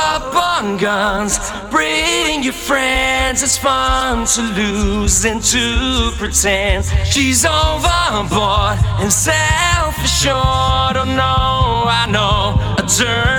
Up on guns, bring your friends. It's fun to lose and to pretend. She's overboard and self assured. Oh no, I know a dirty